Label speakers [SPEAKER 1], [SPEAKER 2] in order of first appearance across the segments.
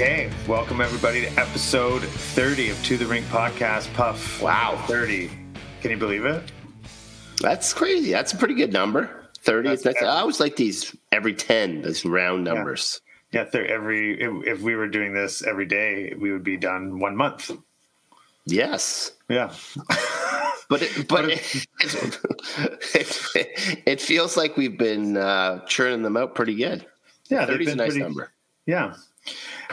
[SPEAKER 1] Okay, welcome everybody to episode 30 of Two The Rink podcast. Puff.
[SPEAKER 2] Wow.
[SPEAKER 1] 30. Can you believe it?
[SPEAKER 2] That's crazy. That's a pretty good number. 30
[SPEAKER 1] That's every-
[SPEAKER 2] I always like these every 10, these round numbers.
[SPEAKER 1] Yeah, thir- every if, if we were doing this every day, we would be done one month.
[SPEAKER 2] Yes.
[SPEAKER 1] Yeah.
[SPEAKER 2] But it, but it, it, it feels like we've been uh, churning them out pretty good.
[SPEAKER 1] Yeah, they've
[SPEAKER 2] 30 is a nice
[SPEAKER 1] pretty-
[SPEAKER 2] number.
[SPEAKER 1] Yeah.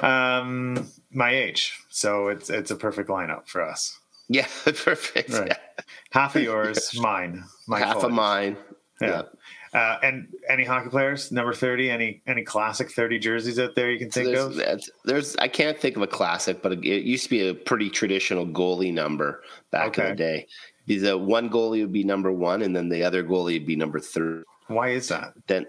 [SPEAKER 1] Um, my age. So it's it's a perfect lineup for us.
[SPEAKER 2] Yeah, perfect.
[SPEAKER 1] Right.
[SPEAKER 2] Yeah.
[SPEAKER 1] Half of yours, mine. My
[SPEAKER 2] Half of
[SPEAKER 1] age.
[SPEAKER 2] mine.
[SPEAKER 1] Yeah. Uh, and any hockey players, number 30, any any classic 30 jerseys out there you can
[SPEAKER 2] So
[SPEAKER 1] think
[SPEAKER 2] there's,
[SPEAKER 1] of?
[SPEAKER 2] there's, I can't think of a classic, but it used to be a pretty traditional goalie number back in the day. The one goalie would be number one, and then the other goalie would be number three.
[SPEAKER 1] Why is that?
[SPEAKER 2] then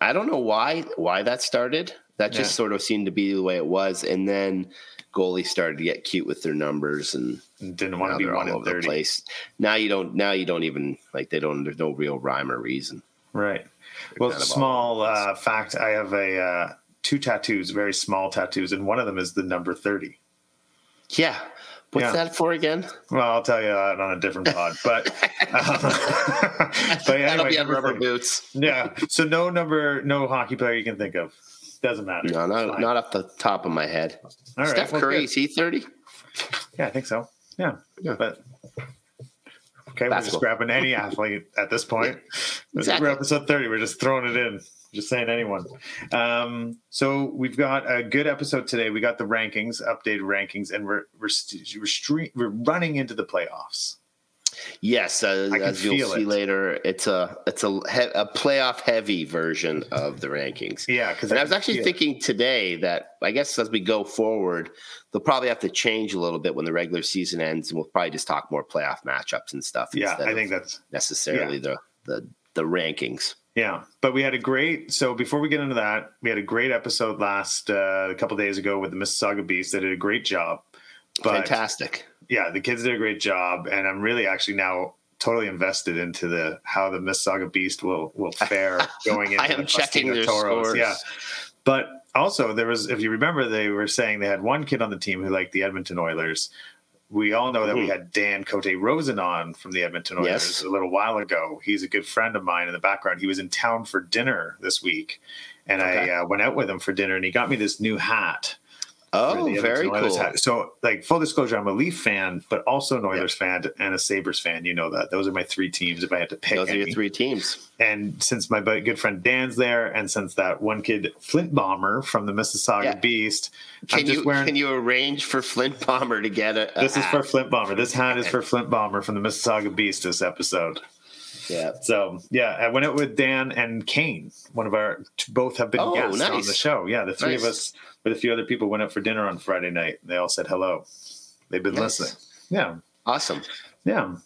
[SPEAKER 2] I don't know why why that started. That just
[SPEAKER 1] Yeah.
[SPEAKER 2] sort of seemed to be the way it was, and then goalies started to get cute with their numbers, and
[SPEAKER 1] Didn't want to be
[SPEAKER 2] they're
[SPEAKER 1] one
[SPEAKER 2] all
[SPEAKER 1] in
[SPEAKER 2] over the place. Now you don't. Now you don't even like they don't. There's no real rhyme or reason.
[SPEAKER 1] Right. Well,
[SPEAKER 2] of all
[SPEAKER 1] small uh, fact: I have a uh, two tattoos, very small tattoos, and one of them is the number thirty.
[SPEAKER 2] Yeah. What's
[SPEAKER 1] Yeah.
[SPEAKER 2] that for again?
[SPEAKER 1] Well, I'll tell you that on a different pod, but um, but anyway,
[SPEAKER 2] be on rubber
[SPEAKER 1] 30.
[SPEAKER 2] boots.
[SPEAKER 1] Yeah. So no number, no hockey player you can think of. Doesn't matter.
[SPEAKER 2] No, not not off the top of my head.
[SPEAKER 1] All right.
[SPEAKER 2] Steph
[SPEAKER 1] well,
[SPEAKER 2] Curry is he thirty?
[SPEAKER 1] Yeah, I think so. Yeah.
[SPEAKER 2] Yeah.
[SPEAKER 1] But okay, we're just grabbing any athlete at this point.
[SPEAKER 2] exactly.
[SPEAKER 1] We're episode 30. We're just throwing it in. Just saying anyone. Um, so we've got a good episode today. We got the rankings, updated rankings, and we're we're st- we're, stre- we're running into the playoffs.
[SPEAKER 2] Yes, uh, as you'll see
[SPEAKER 1] it.
[SPEAKER 2] later, it's a it's a, he- a playoff heavy version of the rankings.
[SPEAKER 1] Yeah, because
[SPEAKER 2] And I was actually thinking today that I guess as we go forward, they'll probably have to change a little bit when the regular season ends, and we'll probably just talk more playoff matchups and stuff.
[SPEAKER 1] Yeah,
[SPEAKER 2] instead
[SPEAKER 1] I
[SPEAKER 2] of
[SPEAKER 1] think that's
[SPEAKER 2] necessarily the, the the rankings.
[SPEAKER 1] Yeah, but we had a great. So before we get into that, we had a great episode last uh, a couple days ago with the Mississauga Beast. They did a great job. But
[SPEAKER 2] Fantastic.
[SPEAKER 1] Yeah, the kids did a great job, and I'm really actually now totally invested into the how the Mississauga Beast will will fare going into
[SPEAKER 2] I am
[SPEAKER 1] the
[SPEAKER 2] checking their
[SPEAKER 1] Toros.
[SPEAKER 2] scores.
[SPEAKER 1] Yeah, but also there was, if you remember, they were saying they had one kid on the team who liked the Edmonton Oilers. We all know that we
[SPEAKER 2] Mhm.
[SPEAKER 1] had Dan Cote Rosen on from the Edmonton Oilers
[SPEAKER 2] Yes.
[SPEAKER 1] a little while ago. He's a good friend of mine in the background. He was in town for dinner this week, and
[SPEAKER 2] Okay.
[SPEAKER 1] I uh, went out with him for dinner, and he got me this new hat.
[SPEAKER 2] Oh, very cool.
[SPEAKER 1] hat. So, like full disclosure, I'm a Leaf fan, but also an Oilers fan and a Sabres fan. You know that those are my three teams. If I had to pick,
[SPEAKER 2] Those are
[SPEAKER 1] any.
[SPEAKER 2] your three teams.
[SPEAKER 1] and since my good friend Dan's there, and since that one kid Flint Bomber from the Mississauga
[SPEAKER 2] Yeah.
[SPEAKER 1] Beast,
[SPEAKER 2] Can
[SPEAKER 1] I'm just
[SPEAKER 2] you
[SPEAKER 1] wearing.
[SPEAKER 2] can you arrange for Flint Bomber to get a? a
[SPEAKER 1] this is for Flint Bomber. This hat is for Flint Bomber from the Mississauga Beast. This episode.
[SPEAKER 2] yeah.
[SPEAKER 1] So yeah, I went out with Dan and Kane. One of our both have been
[SPEAKER 2] Oh,
[SPEAKER 1] guests on the show. Yeah, the three of us with a few other people went up for dinner on Friday night. They all said hello. They've been
[SPEAKER 2] Nice.
[SPEAKER 1] listening. Yeah,
[SPEAKER 2] Awesome.
[SPEAKER 1] yeah.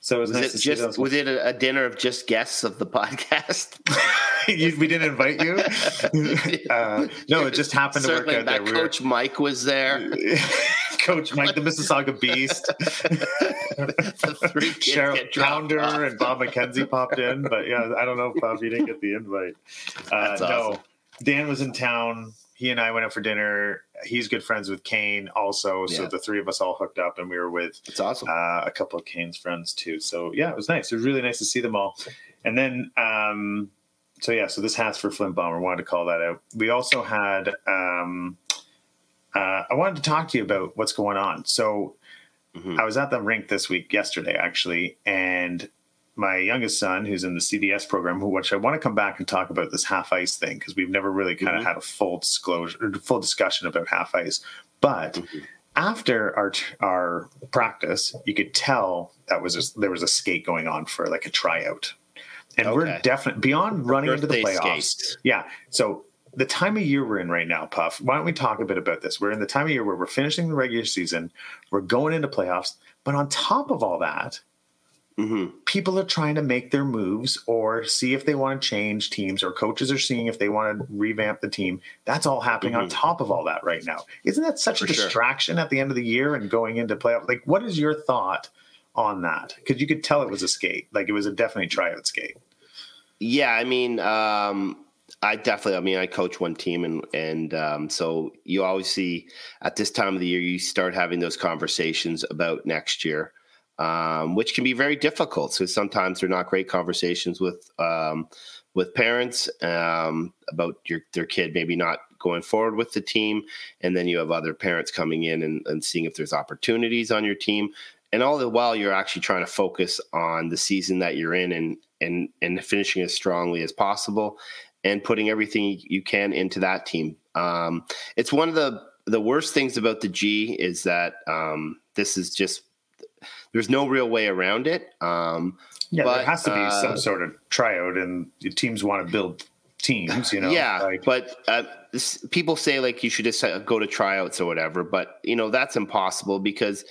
[SPEAKER 1] So it was,
[SPEAKER 2] Was
[SPEAKER 1] nice
[SPEAKER 2] it just was it a, dinner of just guests of the podcast?
[SPEAKER 1] You- we didn't invite you. uh, no, it just happened to work out
[SPEAKER 2] that
[SPEAKER 1] We were-
[SPEAKER 2] Coach Mike was there.
[SPEAKER 1] Coach Mike, the Mississauga Beast,
[SPEAKER 2] the three kids
[SPEAKER 1] Cheryl Pounder, and Bob McKenzie popped in. But yeah, I don't know, Bob, you didn't get the invite. Uh,
[SPEAKER 2] That's
[SPEAKER 1] No. Dan was in town. He and I went out for dinner. He's good friends with Kane also. So
[SPEAKER 2] Yeah.
[SPEAKER 1] the three of us all hooked up and we were with
[SPEAKER 2] It's awesome.
[SPEAKER 1] uh, a couple of Kane's friends too. So yeah, it was nice. It was really nice to see them all. And then, um, so yeah, so this hat's for Flint Bomber. Wanted to call that out. We also had. Um, uh, I wanted to talk to you about what's going on. So
[SPEAKER 2] Mhm.
[SPEAKER 1] I was at the rink this week, yesterday actually, and my youngest son, who's in the CDS program, which I want to come back and talk about this half ice thing because we've never really kind of
[SPEAKER 2] Mhm.
[SPEAKER 1] had a full disclosure, full discussion about half ice. But
[SPEAKER 2] Mhm.
[SPEAKER 1] after our our practice, you could tell that was a, there was a skate going on for like a tryout, and we're definitely beyond running into the playoffs.
[SPEAKER 2] skates.
[SPEAKER 1] Yeah, so. The time of year we're in right now, Puff. Why don't we talk a bit about this? We're in the time of year where we're finishing the regular season, we're going into playoffs, but on top of all that,
[SPEAKER 2] hmm
[SPEAKER 1] people are trying to make their moves or see if they want to change teams or coaches are seeing if they want to revamp the team that's all happening on
[SPEAKER 2] Mhm.
[SPEAKER 1] top of all that right now isn't that such a
[SPEAKER 2] For sure.
[SPEAKER 1] distraction at the end of the year and going into playoff like what is your thought on that because you could tell it was a skate like it was a definitely tryout skate
[SPEAKER 2] Yeah, I mean, um, I definitely. I mean, I coach one team, and and um, so you always see at this time of the year you start having those conversations about next year, um, which can be very difficult. So sometimes they're not great conversations with um, with parents um, about your their kid maybe not going forward with the team, and then you have other parents coming in and, and seeing if there's opportunities on your team. And all the while, you're actually trying to focus on the season that you're in and and and finishing as strongly as possible and putting everything you can into that team. Um, it's one of the the worst things about the G is that um, this is just there's no real way around it. Um,
[SPEAKER 1] yeah,
[SPEAKER 2] but,
[SPEAKER 1] there has to be
[SPEAKER 2] uh,
[SPEAKER 1] some sort of tryout, and teams want to build teams. You know,
[SPEAKER 2] yeah,
[SPEAKER 1] like,
[SPEAKER 2] but uh, this, people say like you should just uh, go to tryouts or whatever, but you know that's impossible because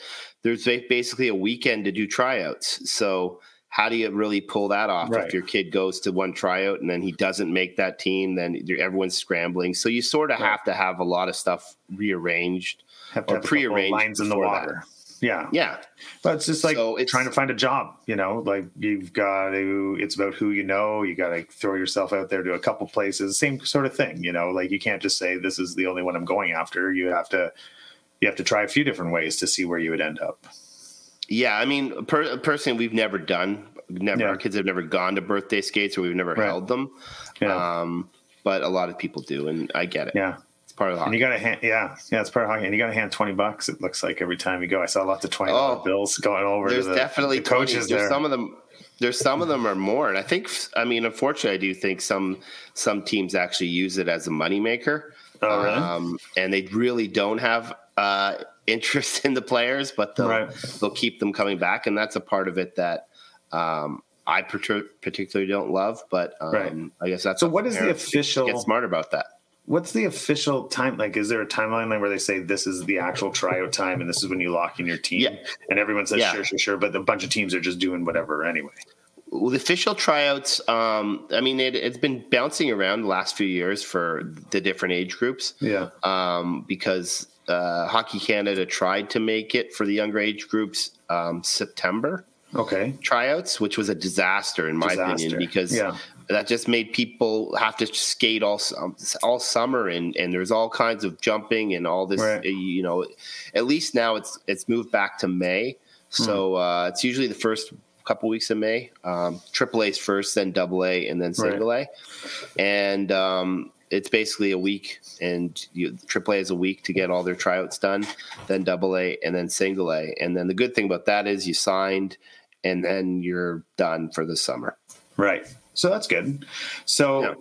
[SPEAKER 2] there's basically a weekend to do tryouts. So how do you really pull that off
[SPEAKER 1] Right.
[SPEAKER 2] if your kid goes to one tryout and then he doesn't make that team? Then everyone's scrambling. So you sort of
[SPEAKER 1] Right.
[SPEAKER 2] have to have a lot of stuff rearranged. or prearranged
[SPEAKER 1] lines in the
[SPEAKER 2] before that.
[SPEAKER 1] Yeah,
[SPEAKER 2] Yeah,
[SPEAKER 1] but it's just like
[SPEAKER 2] So it's-
[SPEAKER 1] trying to find a job. You know, like you've got to. It's about who you know. You got to throw yourself out there to a couple places. Same sort of thing. You know, like you can't just say this is the only one I'm going after. You have to. You have to try a few different ways to see where you would end up.
[SPEAKER 2] yeah. I mean, per, personally, we've never done. Never,
[SPEAKER 1] Yeah.
[SPEAKER 2] our kids have never gone to birthday skates, or we've never
[SPEAKER 1] Right.
[SPEAKER 2] held them.
[SPEAKER 1] Yeah,
[SPEAKER 2] Um, but a lot of people do, and I get it.
[SPEAKER 1] yeah.
[SPEAKER 2] It's part of the
[SPEAKER 1] And you got to hand, yeah, yeah, it's part of hockey. And you got to hand twenty bucks. It looks like every time you go. I saw lots of twenty dollar
[SPEAKER 2] Oh,
[SPEAKER 1] bills going over.
[SPEAKER 2] there's
[SPEAKER 1] to the,
[SPEAKER 2] definitely
[SPEAKER 1] the coaches
[SPEAKER 2] 20. There's
[SPEAKER 1] there.
[SPEAKER 2] some of them. There's some of them are more, and I think. I mean, unfortunately, I do think some some teams actually use it as a moneymaker.
[SPEAKER 1] Oh, really?
[SPEAKER 2] Um, and they really don't have uh, interest in the players, but they'll
[SPEAKER 1] Right.
[SPEAKER 2] they'll keep them coming back, and that's a part of it that um, I particularly don't love. But um,
[SPEAKER 1] Right.
[SPEAKER 2] I guess that's
[SPEAKER 1] So
[SPEAKER 2] up
[SPEAKER 1] what
[SPEAKER 2] to
[SPEAKER 1] is the official-
[SPEAKER 2] Get smart about that.
[SPEAKER 1] What's the official time? Like, is there a timeline where they say this is the actual tryout time and this is when you lock in your team?
[SPEAKER 2] Yeah.
[SPEAKER 1] And everyone says
[SPEAKER 2] Yeah.
[SPEAKER 1] sure, sure, sure, but a bunch of teams are just doing whatever anyway.
[SPEAKER 2] Well, the official tryouts, um, I mean, it, it's been bouncing around the last few years for the different age groups.
[SPEAKER 1] Yeah.
[SPEAKER 2] um, because uh, Hockey Canada tried to make it for the younger age groups um, September
[SPEAKER 1] Okay.
[SPEAKER 2] tryouts, which was a disaster in my
[SPEAKER 1] Disaster.
[SPEAKER 2] opinion because
[SPEAKER 1] Yeah.
[SPEAKER 2] That just made people have to skate all all summer and and there's all kinds of jumping and all this
[SPEAKER 1] Right.
[SPEAKER 2] you know at least now it's it's moved back to May so
[SPEAKER 1] Hmm.
[SPEAKER 2] uh, it's usually the first couple weeks of May um, triple A's first then double A and then single A and um, it's basically a week and you, triple A is a week to get all their tryouts done then double A and then single A and then the good thing about that is you signed and then you're done for the summer
[SPEAKER 1] Right. So that's good. So,
[SPEAKER 2] Yeah.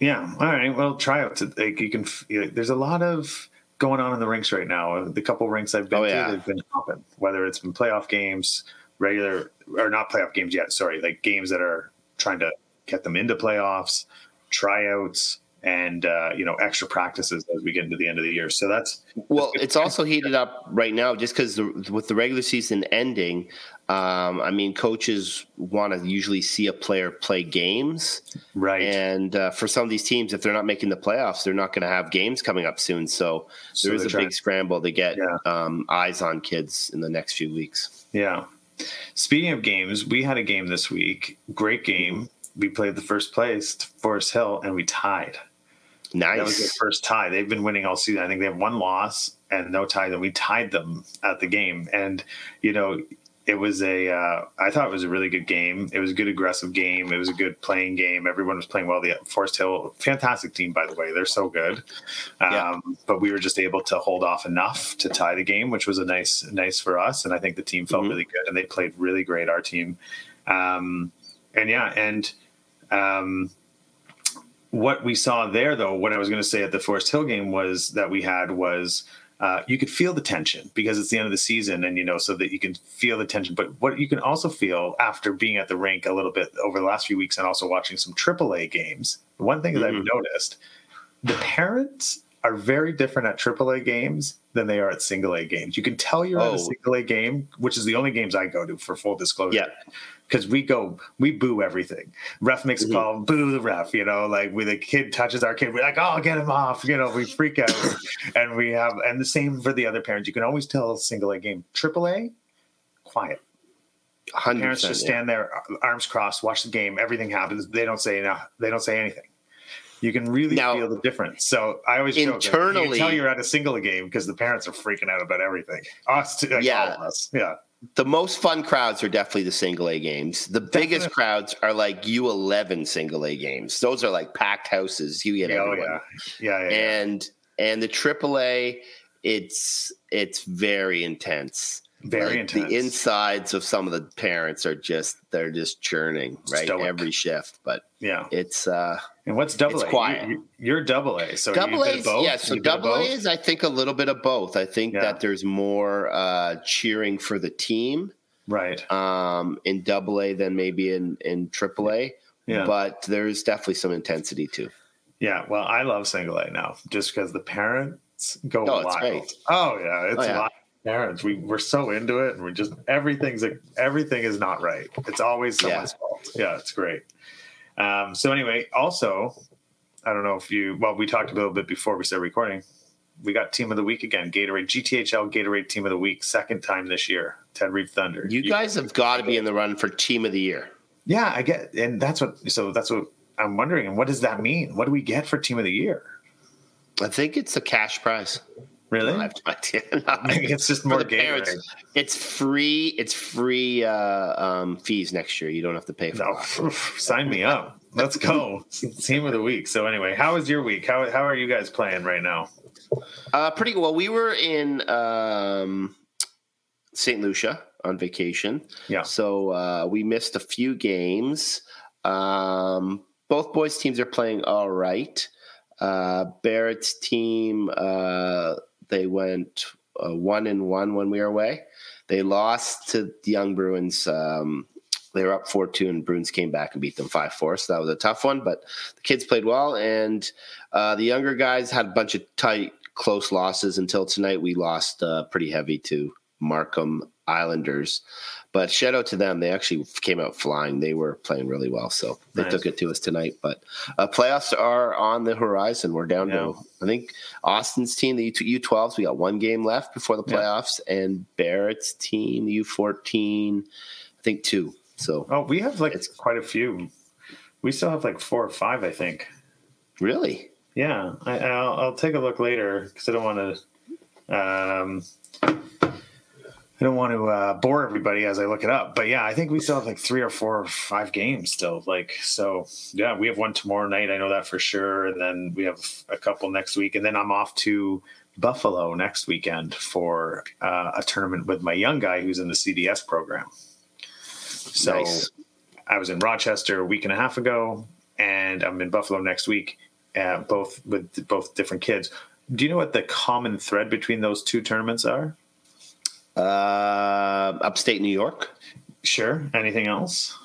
[SPEAKER 1] yeah. All right. Well, tryouts. Like you can. you know, There's a lot of going on in the rinks right now. The couple rinks I've been
[SPEAKER 2] Oh,
[SPEAKER 1] to,
[SPEAKER 2] yeah.
[SPEAKER 1] they've been hopping. Whether it's been playoff games, regular or not playoff games yet. Sorry, like games that are trying to get them into playoffs, tryouts, and uh, you know extra practices as we get into the end of the year. So that's
[SPEAKER 2] Well, it's also heated up right now just because with the regular season ending. Um, I mean, coaches want to usually see a player play games,
[SPEAKER 1] right.
[SPEAKER 2] and uh, for some of these teams, if they're not making the playoffs, they're not going to have games coming up soon. So,
[SPEAKER 1] So
[SPEAKER 2] there is a
[SPEAKER 1] trying-
[SPEAKER 2] big scramble to get
[SPEAKER 1] Yeah.
[SPEAKER 2] um, eyes on kids in the next few weeks.
[SPEAKER 1] Yeah. Speaking of games, we had a game this week. Great game. We played the first place, Forest Hill, and we tied. That was their first tie. They've been winning all season. I think they have one loss and no tie. Then we tied them at the game, and you know, it was a. Uh, I thought it was a really good game. It was a good aggressive game. It was a good playing game. Everyone was playing well. The Forest Hill, fantastic team by the way. They're so good. Um,
[SPEAKER 2] Yeah.
[SPEAKER 1] But we were just able to hold off enough to tie the game, which was a nice, nice for us. And I think the team felt
[SPEAKER 2] Mhm.
[SPEAKER 1] really good, and they played really great. Our team, um, and yeah, and. Um, what we saw there, though, what I was going to say at the Forest Hill game was that we had was uh, you could feel the tension because it's the end of the season, and you know, so that you can feel the tension. But what you can also feel after being at the rink a little bit over the last few weeks and also watching some AAA games. One thing that I've
[SPEAKER 2] Mhm.
[SPEAKER 1] noticed: the parents are very different at AAA games than they are at single A games. You can tell you're at
[SPEAKER 2] Oh.
[SPEAKER 1] a single A game, which is the only games I go to for full disclosure
[SPEAKER 2] Yeah.
[SPEAKER 1] Because we go we boo everything ref makes
[SPEAKER 2] Mhm.
[SPEAKER 1] a call boo the ref you know like when the kid touches our kid we're like oh get him off you know we freak out and we have and the same for the other parents you can always tell a single a game triple a quiet parents just stand there arms crossed watch the game everything happens they don't say no they don't say anything You can really
[SPEAKER 2] Now-
[SPEAKER 1] feel the difference. So I always joke, like, you can
[SPEAKER 2] Internally-
[SPEAKER 1] tell you're at a single game because the parents are freaking out about everything. Us, too, like
[SPEAKER 2] Yeah.
[SPEAKER 1] all of us. Yeah,
[SPEAKER 2] The most fun crowds are definitely the single A games. The biggest crowds are like U11 single A games. Those are like packed houses. You get
[SPEAKER 1] yeah, oh,
[SPEAKER 2] everyone.
[SPEAKER 1] yeah, yeah, yeah. yeah.
[SPEAKER 2] And and the AAA, it's it's very intense.
[SPEAKER 1] Very
[SPEAKER 2] Like,
[SPEAKER 1] intense.
[SPEAKER 2] The insides of some of the parents are just they're just churning right
[SPEAKER 1] Stoic.
[SPEAKER 2] every shift. But
[SPEAKER 1] yeah.
[SPEAKER 2] it's uh
[SPEAKER 1] And what's double
[SPEAKER 2] It's
[SPEAKER 1] A?
[SPEAKER 2] quiet.
[SPEAKER 1] You, are double A. So
[SPEAKER 2] double
[SPEAKER 1] you
[SPEAKER 2] A.
[SPEAKER 1] did both.
[SPEAKER 2] Yeah, so double A is I think a little bit of both. I think
[SPEAKER 1] Yeah.
[SPEAKER 2] that there's more uh cheering for the team
[SPEAKER 1] right.
[SPEAKER 2] um in double A than maybe in in triple A.
[SPEAKER 1] Yeah.
[SPEAKER 2] But there's definitely some intensity too.
[SPEAKER 1] Yeah, well, I love single A now just because the parents go
[SPEAKER 2] Oh, it's
[SPEAKER 1] wild. Oh yeah, it's
[SPEAKER 2] Oh, yeah.
[SPEAKER 1] Parents. We we're so into it, and we just everything's like everything is not right. It's always someone's fault. Yeah, it's great. Um, so anyway, also, I don't know if you. Well, we talked a little bit before we started recording. We got team of the week again. Gatorade GTHL Gatorade team of the week, second time this year. Ted Reeve Thunder.
[SPEAKER 2] You guys have got to be in the run for team of the year.
[SPEAKER 1] yeah, I get, and that's what. So that's what I'm wondering. And what does that mean? What do we get for team of the year?
[SPEAKER 2] I think it's a cash prize.
[SPEAKER 1] Really?
[SPEAKER 2] I have no idea.
[SPEAKER 1] Think it's just more
[SPEAKER 2] parents, it's free. It's free uh, um, fees next year. You don't have to pay for
[SPEAKER 1] No,
[SPEAKER 2] it.
[SPEAKER 1] sign me up. Let's go. Team of the week. So anyway, how was your week? How how are you guys playing right now?
[SPEAKER 2] Uh, pretty well. We were in um, St. Lucia on vacation.
[SPEAKER 1] Yeah.
[SPEAKER 2] So uh, we missed a few games. Um, both boys' teams are playing all right. Uh, Barrett's team, uh, they went uh, one and one when we were away. They lost to the Young Bruins. Um, they were up 4 2, and Bruins came back and beat them 5 4. So that was a tough one, but the kids played well. And uh, the younger guys had a bunch of tight, close losses until tonight. We lost uh, pretty heavy to Markham Islanders. But shout out to them. They actually came out flying. They were playing really well. So they
[SPEAKER 1] Nice.
[SPEAKER 2] took it to us tonight. But uh, playoffs are on the horizon. We're down
[SPEAKER 1] Yeah.
[SPEAKER 2] to, I think, Austin's team, the U- U12s, we got one game left before the
[SPEAKER 1] Yeah.
[SPEAKER 2] playoffs. And Barrett's team, the U14, I think two. So
[SPEAKER 1] Oh, we have like
[SPEAKER 2] It's-
[SPEAKER 1] quite a few. We still have like four or five, I think.
[SPEAKER 2] really?
[SPEAKER 1] Yeah, I, I'll, I'll take a look later because I don't want to. Um, I don't want to uh, bore everybody as I look it up, but yeah, I think we still have like three or four or five games still. Like, so yeah, we have one tomorrow night. I know that for sure, and then we have a couple next week, and then I'm off to Buffalo next weekend for uh, a tournament with my young guy who's in the CDS program. So
[SPEAKER 2] Nice.
[SPEAKER 1] I was in Rochester a week and a half ago, and I'm in Buffalo next week, uh, both with both different kids. Do you know what the common thread between those two tournaments are?
[SPEAKER 2] Uh, upstate New York.
[SPEAKER 1] Sure. Anything else?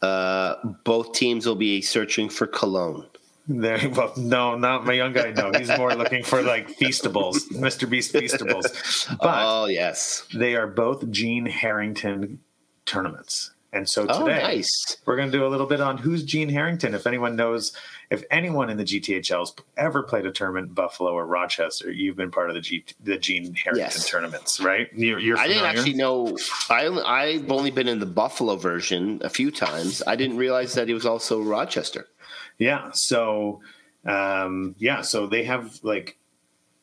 [SPEAKER 2] Uh, both teams will be searching for cologne.
[SPEAKER 1] There, well, no, not my young guy. No, he's more looking for like feastables, Mr. Beast feastables. But
[SPEAKER 2] oh yes.
[SPEAKER 1] they are both Gene Harrington tournaments, and so
[SPEAKER 2] Oh
[SPEAKER 1] today
[SPEAKER 2] nice.
[SPEAKER 1] we're going to do a little bit on who's Gene Harrington. If anyone knows, if anyone in the GTHL's ever played a tournament in Buffalo or Rochester, you've been part of the G, the Gene Harrington
[SPEAKER 2] Yes.
[SPEAKER 1] tournaments, right? You're, you're
[SPEAKER 2] I didn't actually know. I only, I've only been in the Buffalo version a few times. I didn't realize that it was also Rochester.
[SPEAKER 1] Yeah. So, um, yeah. So they have like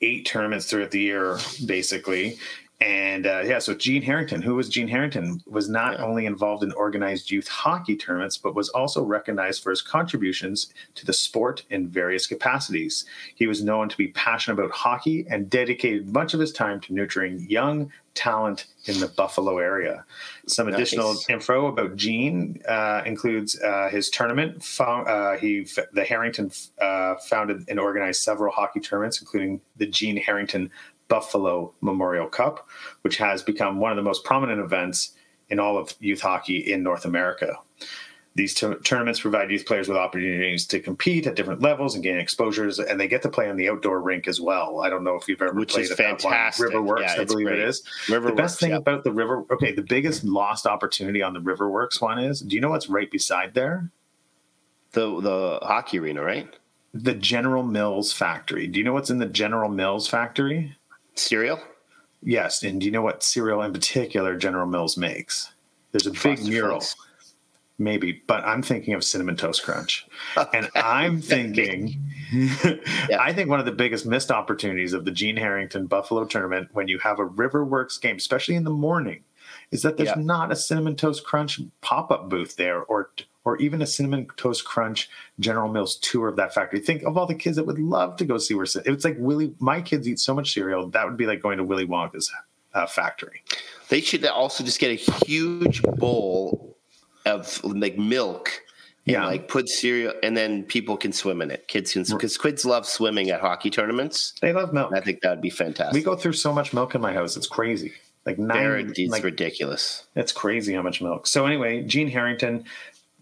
[SPEAKER 1] eight tournaments throughout the year, basically. And uh, yeah, so Gene Harrington, who was Gene Harrington, was not
[SPEAKER 2] Yeah.
[SPEAKER 1] only involved in organized youth hockey tournaments, but was also recognized for his contributions to the sport in various capacities. He was known to be passionate about hockey and dedicated much of his time to nurturing young talent in the Buffalo area. Some
[SPEAKER 2] Nice.
[SPEAKER 1] additional info about Gene uh, includes uh, his tournament. Found, uh, he the Harrington uh, founded and organized several hockey tournaments, including the Gene Harrington Buffalo Memorial Cup, which has become one of the most prominent events in all of youth hockey in North America. These tour- tournaments provide youth players with opportunities to compete at different levels and gain exposures, and they get to play on the outdoor rink as well. I don't know if you've ever
[SPEAKER 2] Which
[SPEAKER 1] played
[SPEAKER 2] is
[SPEAKER 1] at
[SPEAKER 2] fantastic.
[SPEAKER 1] Riverworks,
[SPEAKER 2] Yeah,
[SPEAKER 1] I believe
[SPEAKER 2] great.
[SPEAKER 1] it is.
[SPEAKER 2] River
[SPEAKER 1] The best thing
[SPEAKER 2] yeah.
[SPEAKER 1] about the river, okay, the biggest lost opportunity on the Riverworks one is. Do you know what's right beside there?
[SPEAKER 2] the the hockey arena, right?
[SPEAKER 1] The General Mills factory. Do you know what's in the General Mills factory?
[SPEAKER 2] Cereal.
[SPEAKER 1] Yes, and do you know what cereal in particular General Mills makes? There's a big mural.
[SPEAKER 2] Flakes.
[SPEAKER 1] maybe, but I'm thinking of cinnamon toast crunch, and I'm thinking, yeah. I think one of the biggest missed opportunities of the Gene Harrington Buffalo tournament when you have a Riverworks game, especially in the morning, is that there's yeah. not a cinnamon toast crunch pop up booth there, or or even a cinnamon toast crunch General Mills tour of that factory. Think of all the kids that would love to go see where it's like Willy. My kids eat so much cereal that would be like going to Willy Wonka's uh, factory.
[SPEAKER 2] They should also just get a huge bowl of like milk. And yeah. like put cereal, and then people can swim in it. Kids can swim, because kids love swimming at hockey tournaments.
[SPEAKER 1] They love milk.
[SPEAKER 2] I think that'd be fantastic.
[SPEAKER 1] We go through so much milk in my house; it's crazy. Like nine,
[SPEAKER 2] it's
[SPEAKER 1] like,
[SPEAKER 2] ridiculous.
[SPEAKER 1] It's crazy how much milk. So anyway, Gene Harrington,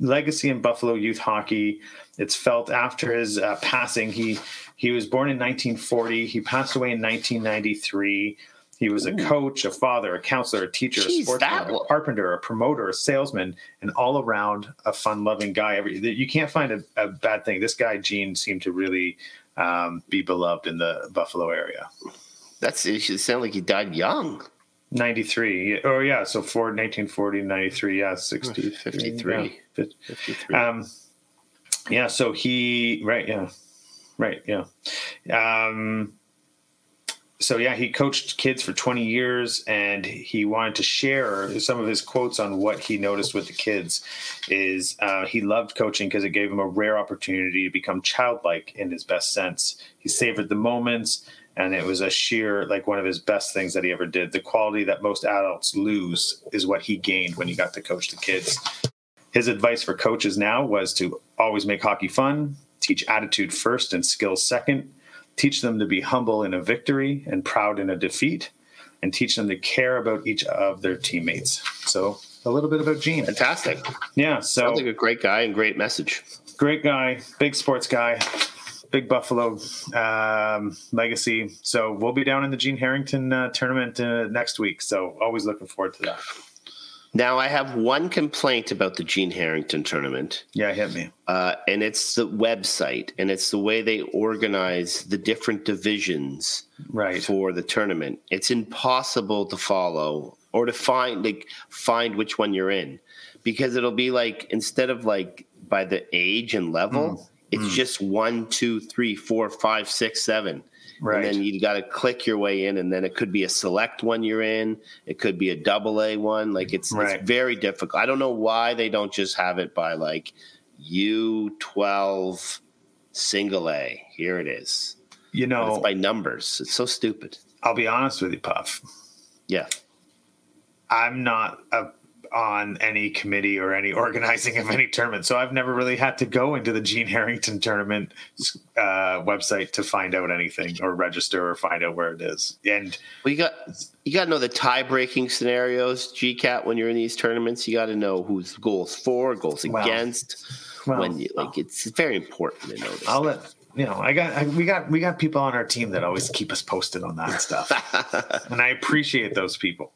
[SPEAKER 1] legacy in Buffalo youth hockey. It's felt after his uh, passing. He he was born in 1940. He passed away in 1993. He was a coach, a father, a counselor, a teacher, Jeez, a sportsman, a carpenter, a promoter, a salesman, and all around a fun-loving guy. Every you can't find a, a bad thing. This guy Gene seemed to really um, be beloved in the Buffalo area.
[SPEAKER 2] That's it. Should sound like he died young.
[SPEAKER 1] 93. Oh, yeah. So for 1940, 93. Yeah. 60.
[SPEAKER 2] 53.
[SPEAKER 1] Yeah. 53. Um, yeah. So he, right. Yeah. Right. Yeah. Um, so yeah, he coached kids for 20 years and he wanted to share some of his quotes on what he noticed with the kids is uh, he loved coaching because it gave him a rare opportunity to become childlike in his best sense. He savored the moments and it was a sheer like one of his best things that he ever did the quality that most adults lose is what he gained when he got to coach the kids his advice for coaches now was to always make hockey fun teach attitude first and skills second teach them to be humble in a victory and proud in a defeat and teach them to care about each of their teammates so a little bit about gene
[SPEAKER 2] fantastic
[SPEAKER 1] yeah so
[SPEAKER 2] sounds like a great guy and great message
[SPEAKER 1] great guy big sports guy big Buffalo um, legacy. So we'll be down in the Gene Harrington uh, tournament uh, next week. So always looking forward to that.
[SPEAKER 2] Now I have one complaint about the Gene Harrington tournament.
[SPEAKER 1] Yeah, hit me.
[SPEAKER 2] Uh, and it's the website, and it's the way they organize the different divisions
[SPEAKER 1] right.
[SPEAKER 2] for the tournament. It's impossible to follow or to find like find which one you're in because it'll be like instead of like by the age and level. Mm it's mm. just one, two, three, four, five, six, seven. Right. And then you got to click your way in, and then it could be a select one you're in. It could be a double A one. Like it's, right. it's very difficult. I don't know why they don't just have it by like U twelve single A. Here it is.
[SPEAKER 1] You know, it's
[SPEAKER 2] by numbers. It's so stupid.
[SPEAKER 1] I'll be honest with you, Puff.
[SPEAKER 2] Yeah.
[SPEAKER 1] I'm not a on any committee or any organizing of any tournament. So I've never really had to go into the Gene Harrington tournament uh, website to find out anything or register or find out where it is. And
[SPEAKER 2] well, you got you got to know the tie breaking scenarios. G-Cat when you're in these tournaments, you got to know who's goals for, goals well, against. Well, when you like, it's very important to know. This
[SPEAKER 1] I'll stuff. let you know, I got I, we got we got people on our team that always keep us posted on that stuff, and I appreciate those people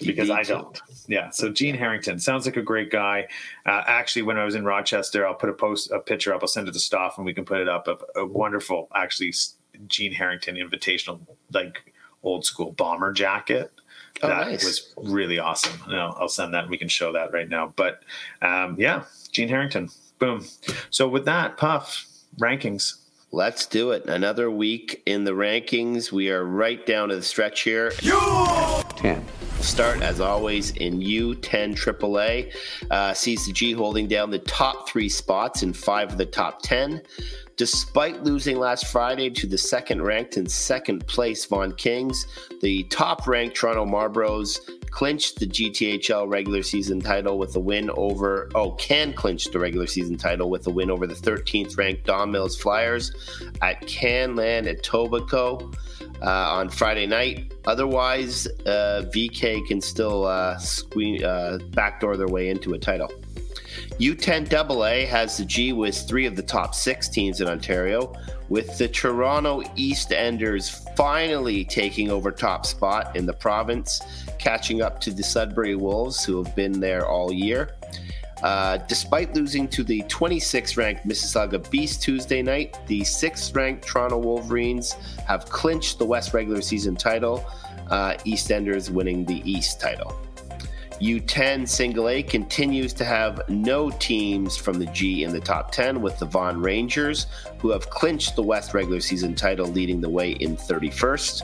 [SPEAKER 1] because I don't. Yeah. So Gene Harrington sounds like a great guy. Uh, actually, when I was in Rochester, I'll put a post, a picture up. I'll send it to Stoff, and we can put it up. A, a wonderful, actually, Gene Harrington invitational, like old school bomber jacket. Oh, that nice. was really awesome. I'll, I'll send that. We can show that right now. But um, yeah, Gene Harrington. Boom. So with that, Puff rankings.
[SPEAKER 2] Let's do it. Another week in the rankings. We are right down to the stretch here.
[SPEAKER 3] You 10
[SPEAKER 2] start, as always, in U10 AAA. Uh, sees the G holding down the top three spots in five of the top 10. Despite losing last Friday to the second ranked and second place Vaughan Kings, the top ranked Toronto Marlboros clinched the GTHL regular season title with a win over, oh, can clinch the regular season title with a win over the 13th ranked Don Mills Flyers at Canlan Etobicoke uh, on Friday night. Otherwise, uh, VK can still uh, squeeze, uh, backdoor their way into a title. U10 AA has the G with three of the top six teams in Ontario, with the Toronto East Enders finally taking over top spot in the province, catching up to the Sudbury Wolves, who have been there all year. Uh, despite losing to the 26th ranked Mississauga Beast Tuesday night, the 6th ranked Toronto Wolverines have clinched the West regular season title, uh, EastEnders winning the East title. U10 Single A continues to have no teams from the G in the top 10, with the Vaughan Rangers, who have clinched the West regular season title, leading the way in 31st.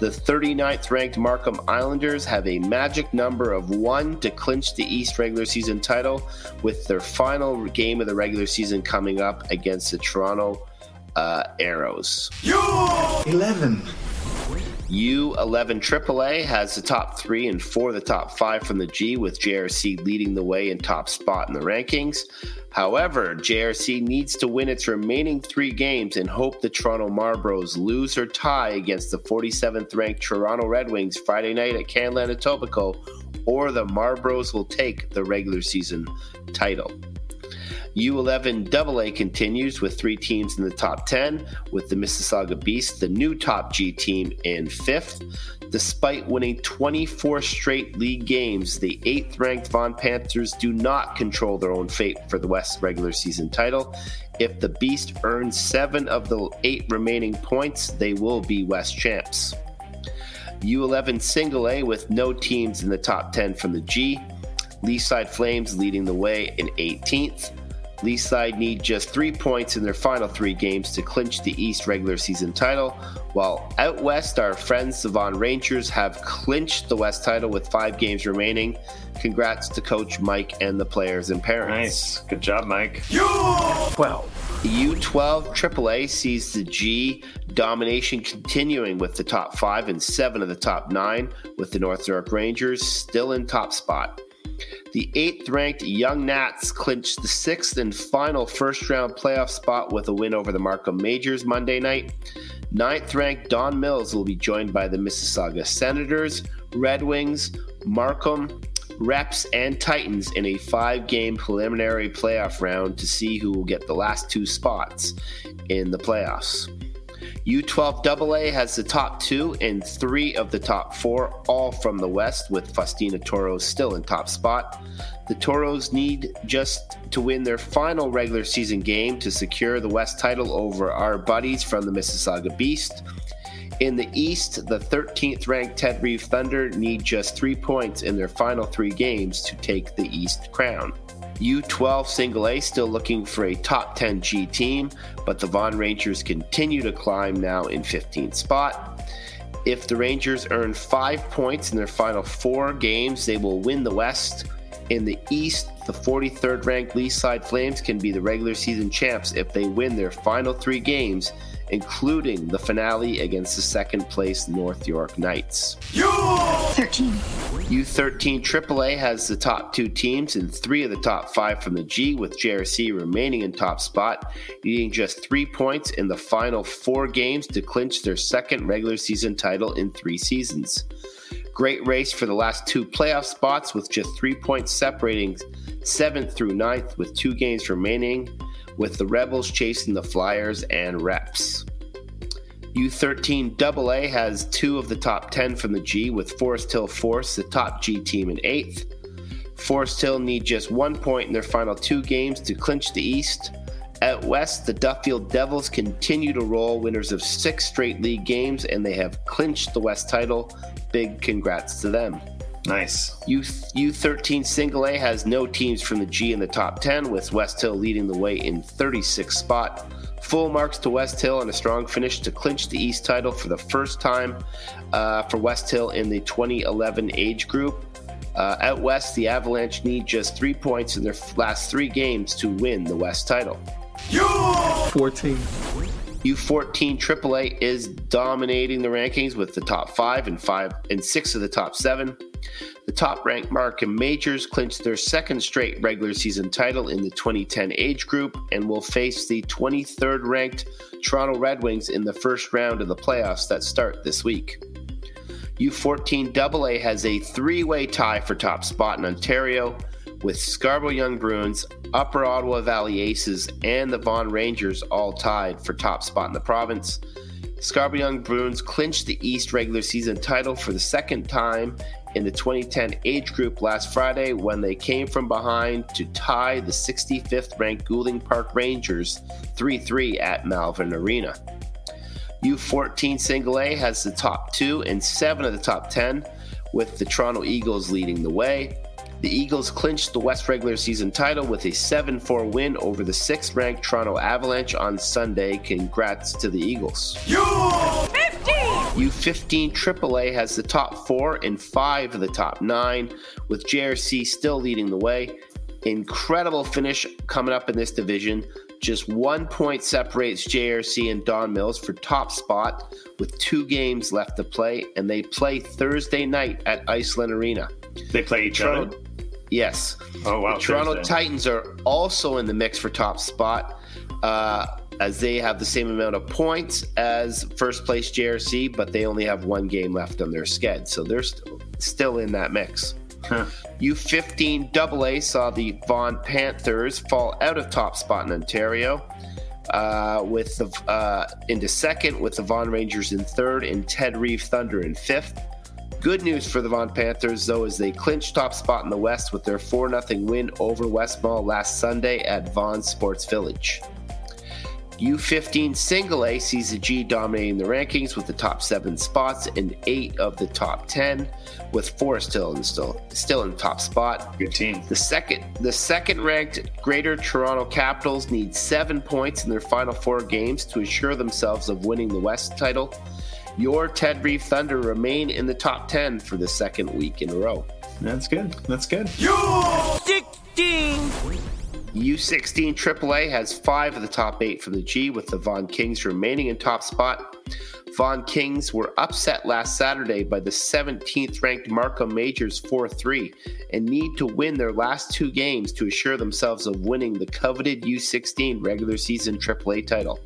[SPEAKER 2] The 39th ranked Markham Islanders have a magic number of one to clinch the East regular season title, with their final game of the regular season coming up against the Toronto uh, Arrows.
[SPEAKER 3] U11.
[SPEAKER 2] U11 AAA has the top three and four of the top five from the G, with JRC leading the way in top spot in the rankings. However, JRC needs to win its remaining three games and hope the Toronto Marlboros lose or tie against the 47th ranked Toronto Red Wings Friday night at Canlan Etobicoke, or the Marlboros will take the regular season title. U11 AA continues with three teams in the top 10, with the Mississauga Beast, the new top G team, in fifth. Despite winning 24 straight league games, the eighth ranked Vaughan Panthers do not control their own fate for the West regular season title. If the Beast earns seven of the eight remaining points, they will be West champs. U11 Single A with no teams in the top 10 from the G. Leaside Flames leading the way in 18th. Leaside need just three points in their final three games to clinch the East regular season title, while out west, our friends the Vaughan Rangers have clinched the West title with five games remaining. Congrats to Coach Mike and the players and parents.
[SPEAKER 1] Nice. Good job, Mike.
[SPEAKER 3] U12.
[SPEAKER 2] U12 AAA sees the G domination continuing with the top five and seven of the top nine, with the North York Rangers still in top spot. The eighth ranked Young Nats clinched the sixth and final first round playoff spot with a win over the Markham Majors Monday night. Ninth ranked Don Mills will be joined by the Mississauga Senators, Red Wings, Markham, Reps, and Titans in a five game preliminary playoff round to see who will get the last two spots in the playoffs. U12 AA has the top two and three of the top four, all from the West, with Faustina Toros still in top spot. The Toros need just to win their final regular season game to secure the West title over our buddies from the Mississauga Beast. In the East, the 13th ranked Ted Reeve Thunder need just three points in their final three games to take the East crown. U12 single A still looking for a top 10 G team, but the Vaughan Rangers continue to climb now in 15th spot. If the Rangers earn five points in their final four games, they will win the West. In the East, the 43rd ranked Leaside Flames can be the regular season champs if they win their final three games, including the finale against the second place North York Knights.
[SPEAKER 3] U13.
[SPEAKER 2] U13 AAA has the top two teams and three of the top five from the G, with JRC remaining in top spot, needing just three points in the final four games to clinch their second regular season title in three seasons. Great race for the last two playoff spots, with just three points separating seventh through ninth, with two games remaining, with the Rebels chasing the Flyers and Reps. U13 AA has two of the top 10 from the G, with Forest Hill Force, the top G team, in eighth. Forest Hill need just one point in their final two games to clinch the East. At West, the Duffield Devils continue to roll, winners of six straight league games, and they have clinched the West title. Big congrats to them.
[SPEAKER 1] Nice.
[SPEAKER 2] U U13 Single A has no teams from the G in the top 10, with West Hill leading the way in 36th spot. Full marks to West Hill and a strong finish to clinch the East title for the first time uh, for West Hill in the 2011 age group. Uh, out west, the Avalanche need just three points in their last three games to win the West title.
[SPEAKER 3] U14.
[SPEAKER 2] U14 AAA is dominating the rankings with the top five and five and six of the top seven. The top ranked Markham Majors clinched their second straight regular season title in the 2010 age group and will face the 23rd ranked Toronto Red Wings in the first round of the playoffs that start this week. U14 AA has a three way tie for top spot in Ontario with Scarborough Young Bruins, Upper Ottawa Valley Aces, and the Vaughan Rangers all tied for top spot in the province. Scarborough Young Bruins clinched the East regular season title for the second time in the 2010 age group last Friday when they came from behind to tie the 65th ranked Goulding Park Rangers 3 3 at Malvern Arena. U14 Single A has the top two and seven of the top 10, with the Toronto Eagles leading the way. The Eagles clinched the West regular season title with a 7 4 win over the sixth ranked Toronto Avalanche on Sunday. Congrats to the Eagles. U15 AAA has the top four and five of the top nine, with JRC still leading the way. Incredible finish coming up in this division. Just one point separates JRC and Don Mills for top spot with two games left to play, and they play Thursday night at Iceland Arena.
[SPEAKER 1] They play each
[SPEAKER 2] Toronto,
[SPEAKER 1] other.
[SPEAKER 2] yes.
[SPEAKER 1] Oh wow!
[SPEAKER 2] The Toronto
[SPEAKER 1] Thursday.
[SPEAKER 2] Titans are also in the mix for top spot, uh, as they have the same amount of points as first place JRC, but they only have one game left on their sched, so they're st- still in that mix.
[SPEAKER 1] Huh.
[SPEAKER 2] U15 AA saw the Vaughan Panthers fall out of top spot in Ontario. Uh, with the uh, into second, with the Vaughan Rangers in third, and Ted Reeve Thunder in fifth. Good news for the Vaughan Panthers, though, as they clinched top spot in the West with their 4 0 win over West Mall last Sunday at Vaughan Sports Village. U15 single A sees the G dominating the rankings with the top seven spots and eight of the top ten, with four still in still still in the top spot.
[SPEAKER 1] Good team.
[SPEAKER 2] The second the second ranked Greater Toronto Capitals need seven points in their final four games to assure themselves of winning the West title. Your Ted Reeve Thunder remain in the top ten for the second week in a row.
[SPEAKER 1] That's good. That's good.
[SPEAKER 2] U16 AAA has five of the top eight from the G, with the Vaughan Kings remaining in top spot. Vaughan Kings were upset last Saturday by the 17th ranked Markham Majors 4 3 and need to win their last two games to assure themselves of winning the coveted U16 regular season AAA title.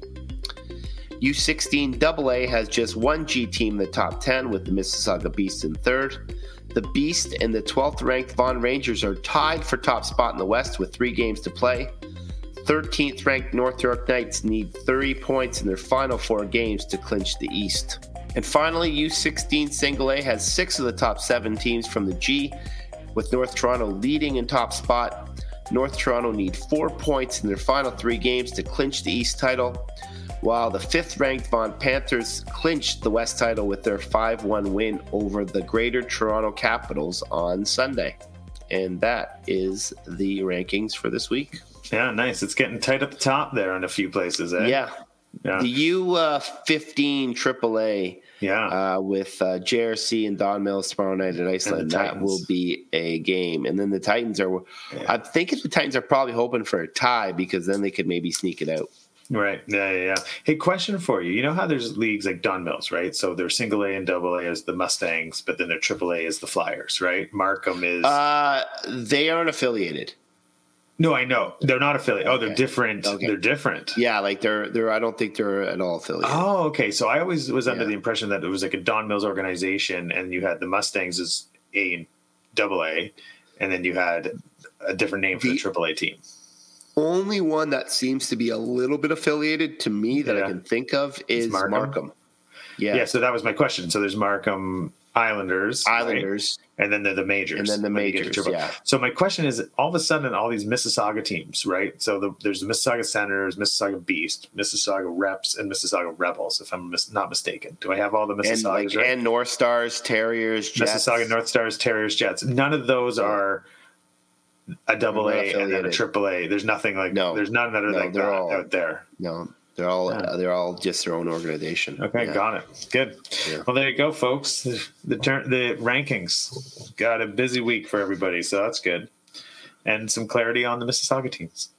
[SPEAKER 2] U16 AA has just one G team in the top 10 with the Mississauga Beast in third. The Beast and the 12th ranked Vaughan Rangers are tied for top spot in the West with three games to play. 13th ranked North York Knights need 30 points in their final four games to clinch the East. And finally, U16 Single A has six of the top seven teams from the G, with North Toronto leading in top spot. North Toronto need four points in their final three games to clinch the East title, while the fifth ranked Vaughan Panthers clinched the West title with their 5 1 win over the Greater Toronto Capitals on Sunday. And that is the rankings for this week.
[SPEAKER 1] Yeah, nice. It's getting tight at the top there in a few places. Eh?
[SPEAKER 2] Yeah.
[SPEAKER 1] Yeah.
[SPEAKER 2] The U uh, 15 AAA
[SPEAKER 1] yeah.
[SPEAKER 2] uh, with uh, JRC and Don Mills tomorrow night at Iceland. That will be a game. And then the Titans are,
[SPEAKER 1] Yeah.
[SPEAKER 2] I think the Titans are probably hoping for a tie because then they could maybe sneak it out.
[SPEAKER 1] Right. Yeah, yeah, yeah. Hey, question for you. You know how there's leagues like Don Mills, right? So they're single A and double A is the Mustangs, but then their triple A is the Flyers, right? Markham is
[SPEAKER 2] Uh, they aren't affiliated.
[SPEAKER 1] No, I know. They're not affiliate. Oh, they're different.
[SPEAKER 2] Okay.
[SPEAKER 1] They're different.
[SPEAKER 2] Yeah, like they're they're. I don't think they're at all affiliated.
[SPEAKER 1] Oh, okay. So I always was under
[SPEAKER 2] Yeah.
[SPEAKER 1] the impression that it was like a Don Mills organization and you had the Mustangs as A and double A, and then you had a different name for the
[SPEAKER 2] The-
[SPEAKER 1] triple A team.
[SPEAKER 2] Only one that seems to be a little bit affiliated to me that
[SPEAKER 1] Yeah.
[SPEAKER 2] I can think of is
[SPEAKER 1] Markham?
[SPEAKER 2] Markham. Yeah,
[SPEAKER 1] Yeah. so that was my question. So there's Markham Islanders, right?
[SPEAKER 2] Islanders.
[SPEAKER 1] and then they're the majors,
[SPEAKER 2] And then the
[SPEAKER 1] when you get to
[SPEAKER 2] majors,
[SPEAKER 1] triple.
[SPEAKER 2] yeah.
[SPEAKER 1] So my question is, all of a sudden, all these Mississauga teams, right? So the, there's the Mississauga Senators, Mississauga Beast, Mississauga Reps, and Mississauga Rebels. If I'm mis- not mistaken, do I have all the
[SPEAKER 2] And like
[SPEAKER 1] right?
[SPEAKER 2] and North Stars, Terriers, Jets.
[SPEAKER 1] Mississauga North Stars, Terriers, Jets. None of those are a double A and then a triple A. There's nothing like
[SPEAKER 2] No.
[SPEAKER 1] There's none that are
[SPEAKER 2] No,
[SPEAKER 1] like
[SPEAKER 2] they're
[SPEAKER 1] that
[SPEAKER 2] all-
[SPEAKER 1] out there.
[SPEAKER 2] No, they're all
[SPEAKER 1] Yeah.
[SPEAKER 2] uh, they're all just their own organization.
[SPEAKER 1] Okay,
[SPEAKER 2] Yeah.
[SPEAKER 1] got it. Good.
[SPEAKER 2] Yeah.
[SPEAKER 1] Well, there you go, folks. The the, turn, the rankings got a busy week for everybody, so that's good, and some clarity on the Mississauga teams.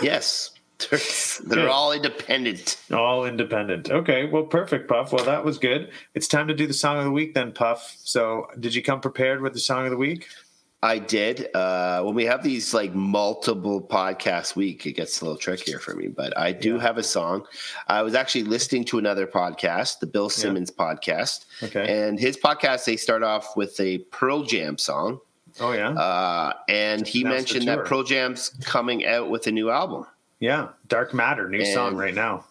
[SPEAKER 2] Yes, they're, they're all independent.
[SPEAKER 1] All independent. Okay, well, perfect, Puff. Well, that was good. It's time to do the song of the week, then, Puff. So, did you come prepared with the song of the week?
[SPEAKER 2] I did. Uh, when we have these like multiple podcasts week, it gets a little trickier for me. But I do
[SPEAKER 1] Yeah.
[SPEAKER 2] have a song. I was actually listening to another podcast, the Bill Simmons podcast,
[SPEAKER 1] Okay.
[SPEAKER 2] and his podcast they start off with a Pearl Jam song,
[SPEAKER 1] oh yeah,
[SPEAKER 2] uh, and he
[SPEAKER 1] the
[SPEAKER 2] mentioned that. Pearl Jam's coming out with a new album.
[SPEAKER 1] yeah. Dark Matter, new
[SPEAKER 2] and-
[SPEAKER 1] song right now.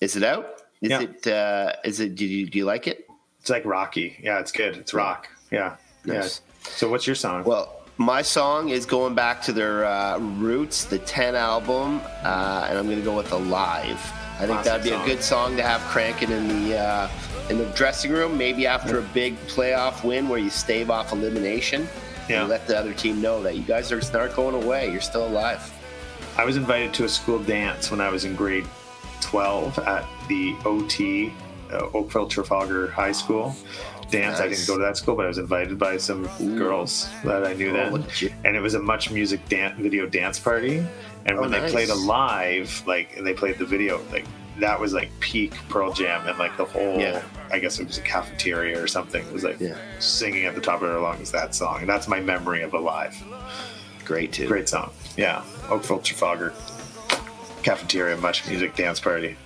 [SPEAKER 2] Is it out? Is
[SPEAKER 1] Yeah.
[SPEAKER 2] it? Uh, is it? Do you do you like it?
[SPEAKER 1] It's like rocky. Yeah, it's good. It's rock. Yeah.
[SPEAKER 2] Nice.
[SPEAKER 1] Yeah. So, what's your song?
[SPEAKER 2] Well, my song is going back to their uh, roots, the 10 album, uh, and I'm going to go with Alive. I think that'd be
[SPEAKER 1] song.
[SPEAKER 2] a good song to have cranking in the uh, in the dressing room, maybe after a big playoff win where you stave off elimination.
[SPEAKER 1] Yeah.
[SPEAKER 2] You let the other team know that you guys are not going away. You're still alive.
[SPEAKER 1] I was invited to a school dance when I was in grade 12 at the OT, uh, Oakville Trafalgar High School dance. I didn't go to that school, but I was invited by some girls that I knew
[SPEAKER 2] Oh,
[SPEAKER 1] then. And it was a MuchMusic dan- video dance party. And
[SPEAKER 2] Oh,
[SPEAKER 1] when they played Alive, like, and they played the video, like, that was like peak Pearl Jam, and like the whole,
[SPEAKER 2] Yeah.
[SPEAKER 1] I guess it was a cafeteria or something. It was like
[SPEAKER 2] Yeah.
[SPEAKER 1] singing at the top of their lungs that song. And that's my memory of Alive.
[SPEAKER 2] Great too.
[SPEAKER 1] Great song. Yeah. Oakville Trafalgar cafeteria, MuchMusic dance party.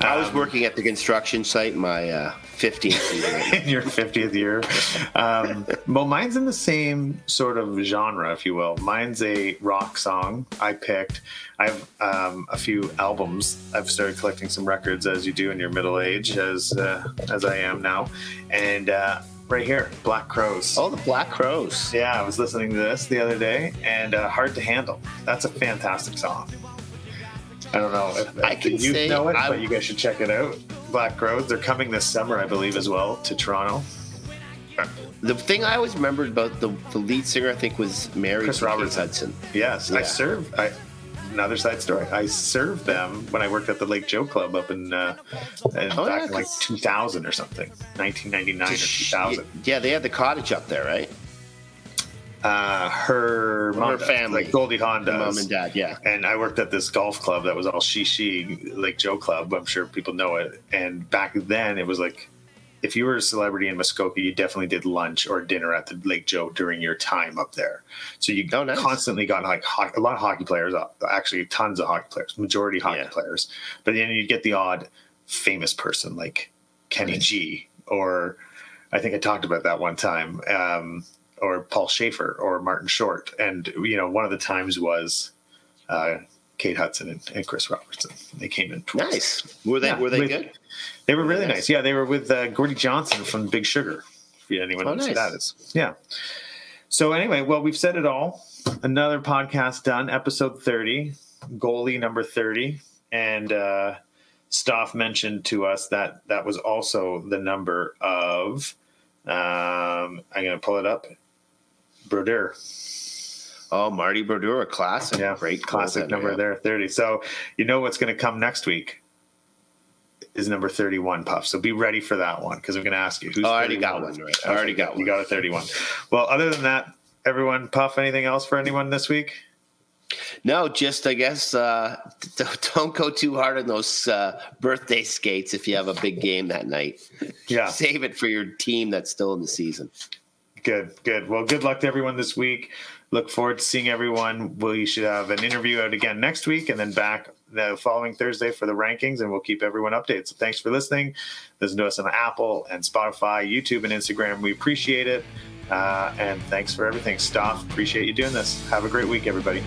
[SPEAKER 2] I was
[SPEAKER 1] Um,
[SPEAKER 2] working at the construction site my uh, 15th year.
[SPEAKER 1] in your 50th year. Um, well, mine's in the same sort of genre, if you will. Mine's a rock song I picked. I have um, a few albums. I've started collecting some records, as you do in your middle age, as uh, as I am now. And uh, right here, Black Crowes.
[SPEAKER 2] oh, the Black Crowes.
[SPEAKER 1] Yeah, I was listening to this the other day, and uh, "Hard to Handle." That's a fantastic song. I don't know if
[SPEAKER 2] I can
[SPEAKER 1] you
[SPEAKER 2] say
[SPEAKER 1] know it,
[SPEAKER 2] I-
[SPEAKER 1] but you guys should check it out. Black Crowes. They're coming this summer, I believe, as well to Toronto.
[SPEAKER 2] The thing I always remembered about the, the lead singer, I think, was Mary
[SPEAKER 1] Chris
[SPEAKER 2] Keith Hudson.
[SPEAKER 1] Yes, I
[SPEAKER 2] Yeah.
[SPEAKER 1] served. I another side story. I served them when I worked at the Lake Joe Club up in, uh, in
[SPEAKER 2] Oh,
[SPEAKER 1] back
[SPEAKER 2] yeah,
[SPEAKER 1] in like
[SPEAKER 2] 'cause-
[SPEAKER 1] 2000 or something, 1999 or 2000.
[SPEAKER 2] Yeah, they had the cottage up there, right?
[SPEAKER 1] Uh, her mom,
[SPEAKER 2] Her family.
[SPEAKER 1] like Goldie Hawn does.
[SPEAKER 2] Mom and dad, yeah.
[SPEAKER 1] and I worked at this golf club that was all she she Lake Joe Club. I'm sure people know it. And back then, it was like if you were a celebrity in Muskoka, you definitely did lunch or dinner at the Lake Joe during your time up there. So you
[SPEAKER 2] Oh, nice.
[SPEAKER 1] constantly got like a lot of hockey players, uh, actually tons of hockey players, majority hockey
[SPEAKER 2] Yeah.
[SPEAKER 1] players. But then you'd get the odd famous person like Kenny G or I think I talked about that one time. Um, or Paul Shaffer or Martin Short. And, you know, one of the times was uh, Kate Hudson and, and Chris Robinson. They came in twice.
[SPEAKER 2] Nice. Were they
[SPEAKER 1] Yeah,
[SPEAKER 2] were they
[SPEAKER 1] with-
[SPEAKER 2] good?
[SPEAKER 1] They were really
[SPEAKER 2] Nice.
[SPEAKER 1] nice. Yeah, they were with uh, Gordie Johnson from Big Sugar. If anyone
[SPEAKER 2] Oh,
[SPEAKER 1] knows who
[SPEAKER 2] nice.
[SPEAKER 1] that is. Yeah. So anyway, well, we've said it all. Another podcast done, episode 30, goalie number 30. And uh, Stoff mentioned to us that that was also the number of, um, I'm going to pull it up, Brodeur.
[SPEAKER 2] Oh, Marty Brodeur, a classic.
[SPEAKER 1] Yeah,
[SPEAKER 2] Great
[SPEAKER 1] classic number
[SPEAKER 2] yeah.
[SPEAKER 1] there, 30. So you know what's going to come next week is number 31, Puff. So be ready for that one because I'm going to ask you who's
[SPEAKER 2] Oh, I already
[SPEAKER 1] 31?
[SPEAKER 2] got one, right. I already got one You
[SPEAKER 1] got a 31. Well, other than that, everyone, Puff, anything else for anyone this week?
[SPEAKER 2] No, just I guess uh, don't go too hard on those uh, birthday skates if you have a big game that night.
[SPEAKER 1] Yeah,
[SPEAKER 2] Save it for your team that's still in the season.
[SPEAKER 1] Good, good. Well, good luck to everyone this week. Look forward to seeing everyone. We should have an interview out again next week and then back the following Thursday for the rankings, and we'll keep everyone updated. So thanks for listening. Listen to us on Apple and Spotify, YouTube, and Instagram. We appreciate it. Uh, and thanks for everything. Stoff, appreciate you doing this. Have a great week, everybody.